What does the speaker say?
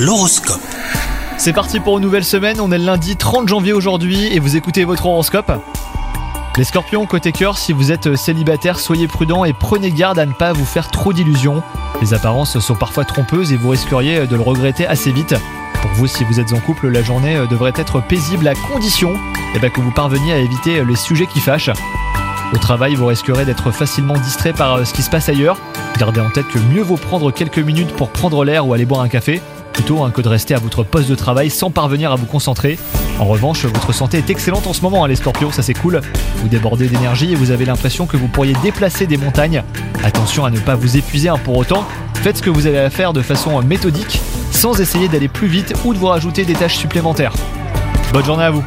L'horoscope. C'est parti pour une nouvelle semaine, on est le lundi 30 janvier aujourd'hui et vous écoutez votre horoscope. Les scorpions, côté cœur, si vous êtes célibataire, soyez prudent et prenez garde à ne pas vous faire trop d'illusions. Les apparences sont parfois trompeuses et vous risqueriez de le regretter assez vite. Pour vous, si vous êtes en couple, la journée devrait être paisible à condition ben, que vous parveniez à éviter les sujets qui fâchent. Au travail, vous risquerez d'être facilement distrait par ce qui se passe ailleurs. Gardez en tête que mieux vaut prendre quelques minutes pour prendre l'air ou aller boire un café hein, que de rester à votre poste de travail sans parvenir à vous concentrer. En revanche, votre santé est excellente en ce moment, hein, les scorpions, ça c'est cool. Vous débordez d'énergie et vous avez l'impression que vous pourriez déplacer des montagnes. Attention à ne pas vous épuiser hein, pour autant. Faites ce que vous avez à faire de façon méthodique, sans essayer d'aller plus vite ou de vous rajouter des tâches supplémentaires. Bonne journée à vous